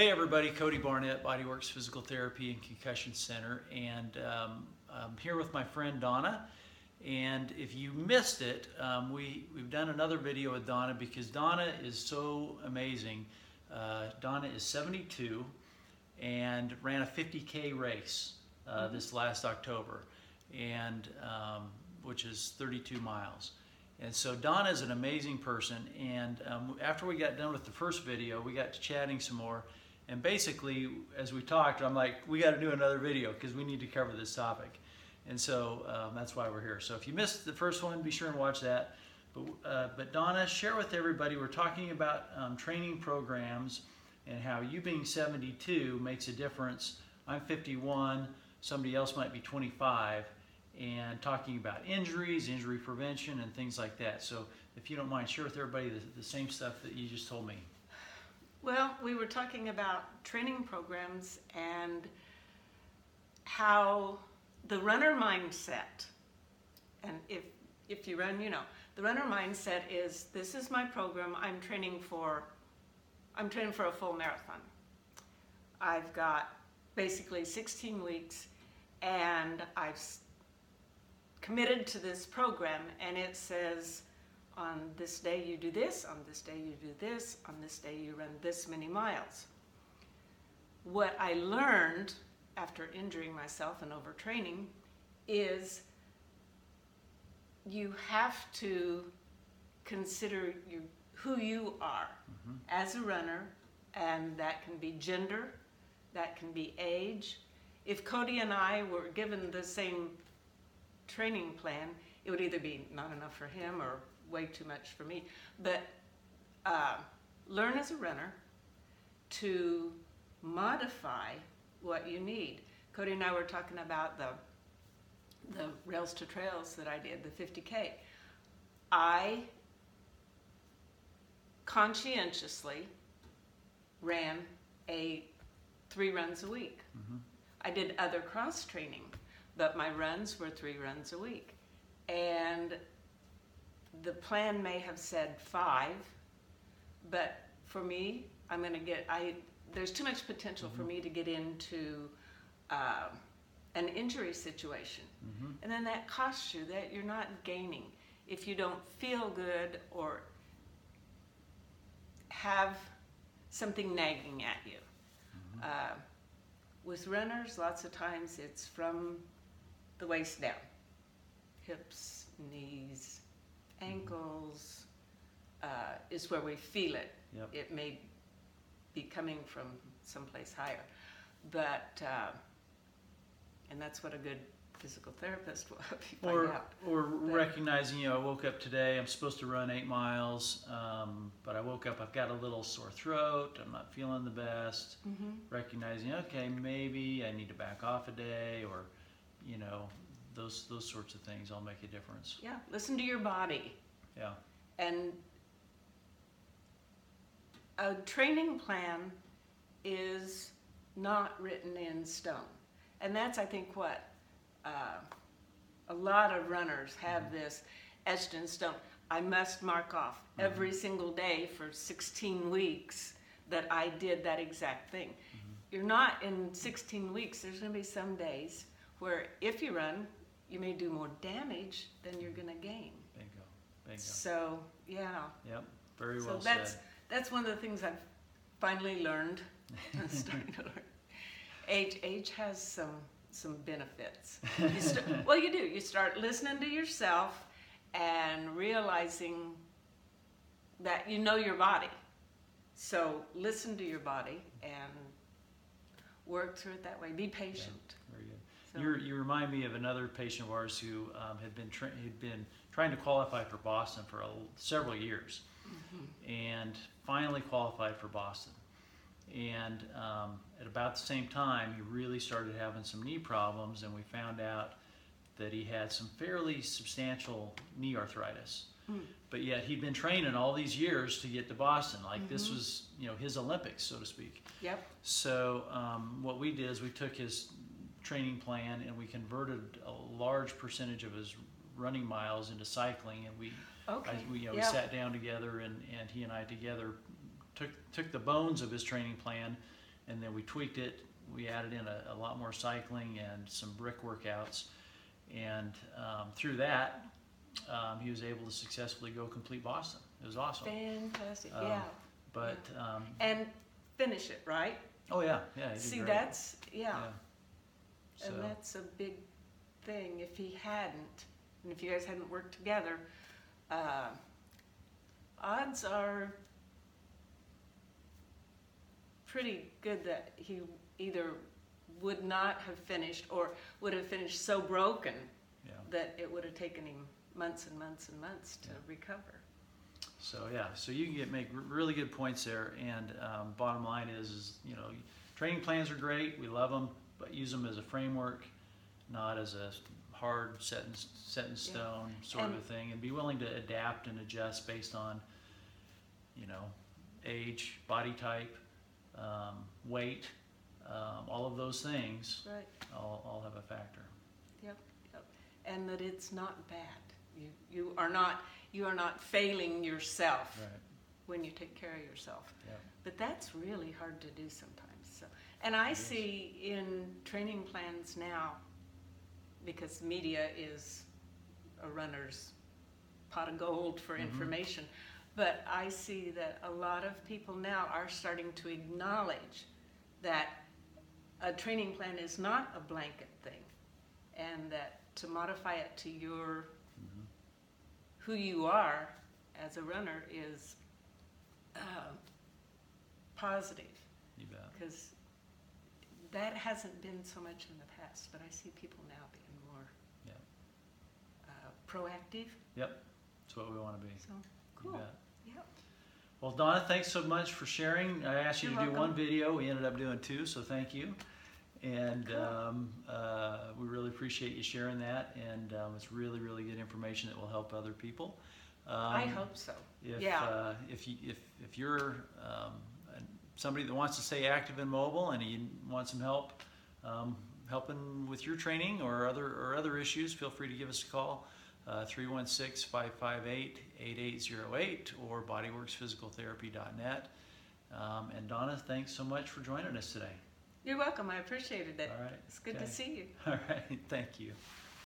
Hey everybody, Cody Barnett, Bodyworks Physical Therapy and Concussion Center, and um, I'm here with my friend Donna. And if you missed it, um, we, we've done another video with Donna because Donna is so amazing. Uh, Donna is 72 and ran a 50K race uh, Mm-hmm. this last October, and um, which is 32 miles. And so Donna is an amazing person. And um, after we got done with the first video, we got to chatting some more. And basically, as we talked, I'm like, we got to do another video because we need to cover this topic. And so um, that's why we're here. So if you missed the first one, be sure and watch that. But, uh, but Donna, share with everybody, we're talking about um, training programs and how you being 72 makes a difference. I'm 51, somebody else might be 25, and talking about injuries, injury prevention, and things like that. So if you don't mind, share with everybody the, the same stuff that you just told me. Well, we were talking about training programs and how the runner mindset, and if if you run, you know, the runner mindset is this is my program. I'm training for, I'm training for a full marathon. I've got basically 16 weeks, and I've committed to this program, and it says on this day you do this, on this day you do this, on this day you run this many miles. What I learned after injuring myself and overtraining is you have to consider you, who you are Mhm. as a runner, and that can be gender, that can be age. If Cody and I were given the same training plan, it would either be not enough for him or way too much for me. But uh, learn as a runner to modify what you need. Cody and I were talking about the the rails to trails that I did, the 50k. I conscientiously ran a three runs a week. Mhm. I did other cross training, but my runs were three runs a week. And the plan may have said five, but for me, I'm going to get, I, there's too much potential for me to get into uh, an injury situation. Mhm. And then that costs you, that you're not gaining. If you don't feel good or have something nagging at you. Uh, with runners, lots of times it's from the waist down hips, knees, ankles uh, is where we feel it. Yep. It may be coming from someplace higher. But, uh, and that's what a good physical therapist will help you find Or, out. or recognizing, you know, I woke up today, I'm supposed to run eight miles, um, but I woke up, I've got a little sore throat, I'm not feeling the best. Mm-hmm. Recognizing, okay, maybe I need to back off a day, or, you know, those, those sorts of things all make a difference. Yeah, listen to your body. Yeah. And a training plan is not written in stone. And that's, I think, what uh, a lot of runners have mm-hmm. this etched in stone. I must mark off mm-hmm. every single day for 16 weeks that I did that exact thing. Mm-hmm. You're not in 16 weeks, there's going to be some days where if you run, you may do more damage than you're going to gain. Bingo, bingo. So, yeah. Yep, very So well that's said. that's one of the things I've finally learned. I'm starting to learn. Age age has some some benefits. You st- well, you do. You start listening to yourself and realizing that you know your body. So listen to your body and work through it that way. Be patient. Very good. So- You're, you remind me of another patient of ours who um, had been tra- had been trying to qualify for Boston for a, several years, Mm-hmm. and finally qualified for Boston. And um, at about the same time, he really started having some knee problems, and we found out that he had some fairly substantial knee arthritis. Mm. But yet he'd been training all these years to get to Boston, like this Mhm. was you know his Olympics, so to speak. Yep. So um, what we did is we took his training plan and we converted a large percentage of his running miles into cycling, and we, Okay. I, we, you know, we sat down together and, and he and I together took took the bones of his training plan and then we tweaked it. We added in a, a lot more cycling and some brick workouts, and um, through that, um, he was able to successfully go complete Boston. It was awesome. Fantastic, Um, yeah. But um, And finish it, right? oh yeah, yeah, See, great. that's, yeah. So And that's a big thing. If he hadn't, and if you guys hadn't worked together, uh, odds are pretty good that he either would not have finished or would have finished so broken yeah. that it would have taken him months and months and months to Yeah. recover. So yeah, so you can get make really good points there. And um, bottom line is, is you know, training plans are great. We love them, but use them as a framework, not as a hard set in set in stone sort of a thing. And be willing to adapt and adjust based on, you know, age, body type, um, weight, um, all of those things. Right. All, all have a factor. Yep, yep. And that it's not bad. You, you are not, you are not failing yourself Right. when you take care of yourself. Yeah. But that's really hard to do sometimes. And I see in training plans now, because media is a runner's pot of gold for Mhm. information, but I see that a lot of people now are starting to acknowledge that a training plan is not a blanket thing, and that to modify it to your hmm who you are as a runner is uh, positive. Because that hasn't been so much in the past, but I see people now being more Yeah. uh, proactive. Yep, that's what we want to be. So cool. Yep. Well, Donna, thanks so much for sharing. I asked you You're to do one video. We ended up doing two, so thank you. And Cool. um, uh, we really appreciate you sharing that. And um, it's really, really good information that will help other people. Um, I hope so. If, yeah. uh, if, you, if, if you're um, somebody that wants to stay active and mobile and you want some help um, helping with your training or other, or other issues, feel free to give us a call. Uh, 316-558-8808 or bodyworksphysicaltherapy.net. Um, and Donna, thanks so much for joining us today. You're welcome. I appreciated it. All right. It's good okay. to see you. All right. Thank you.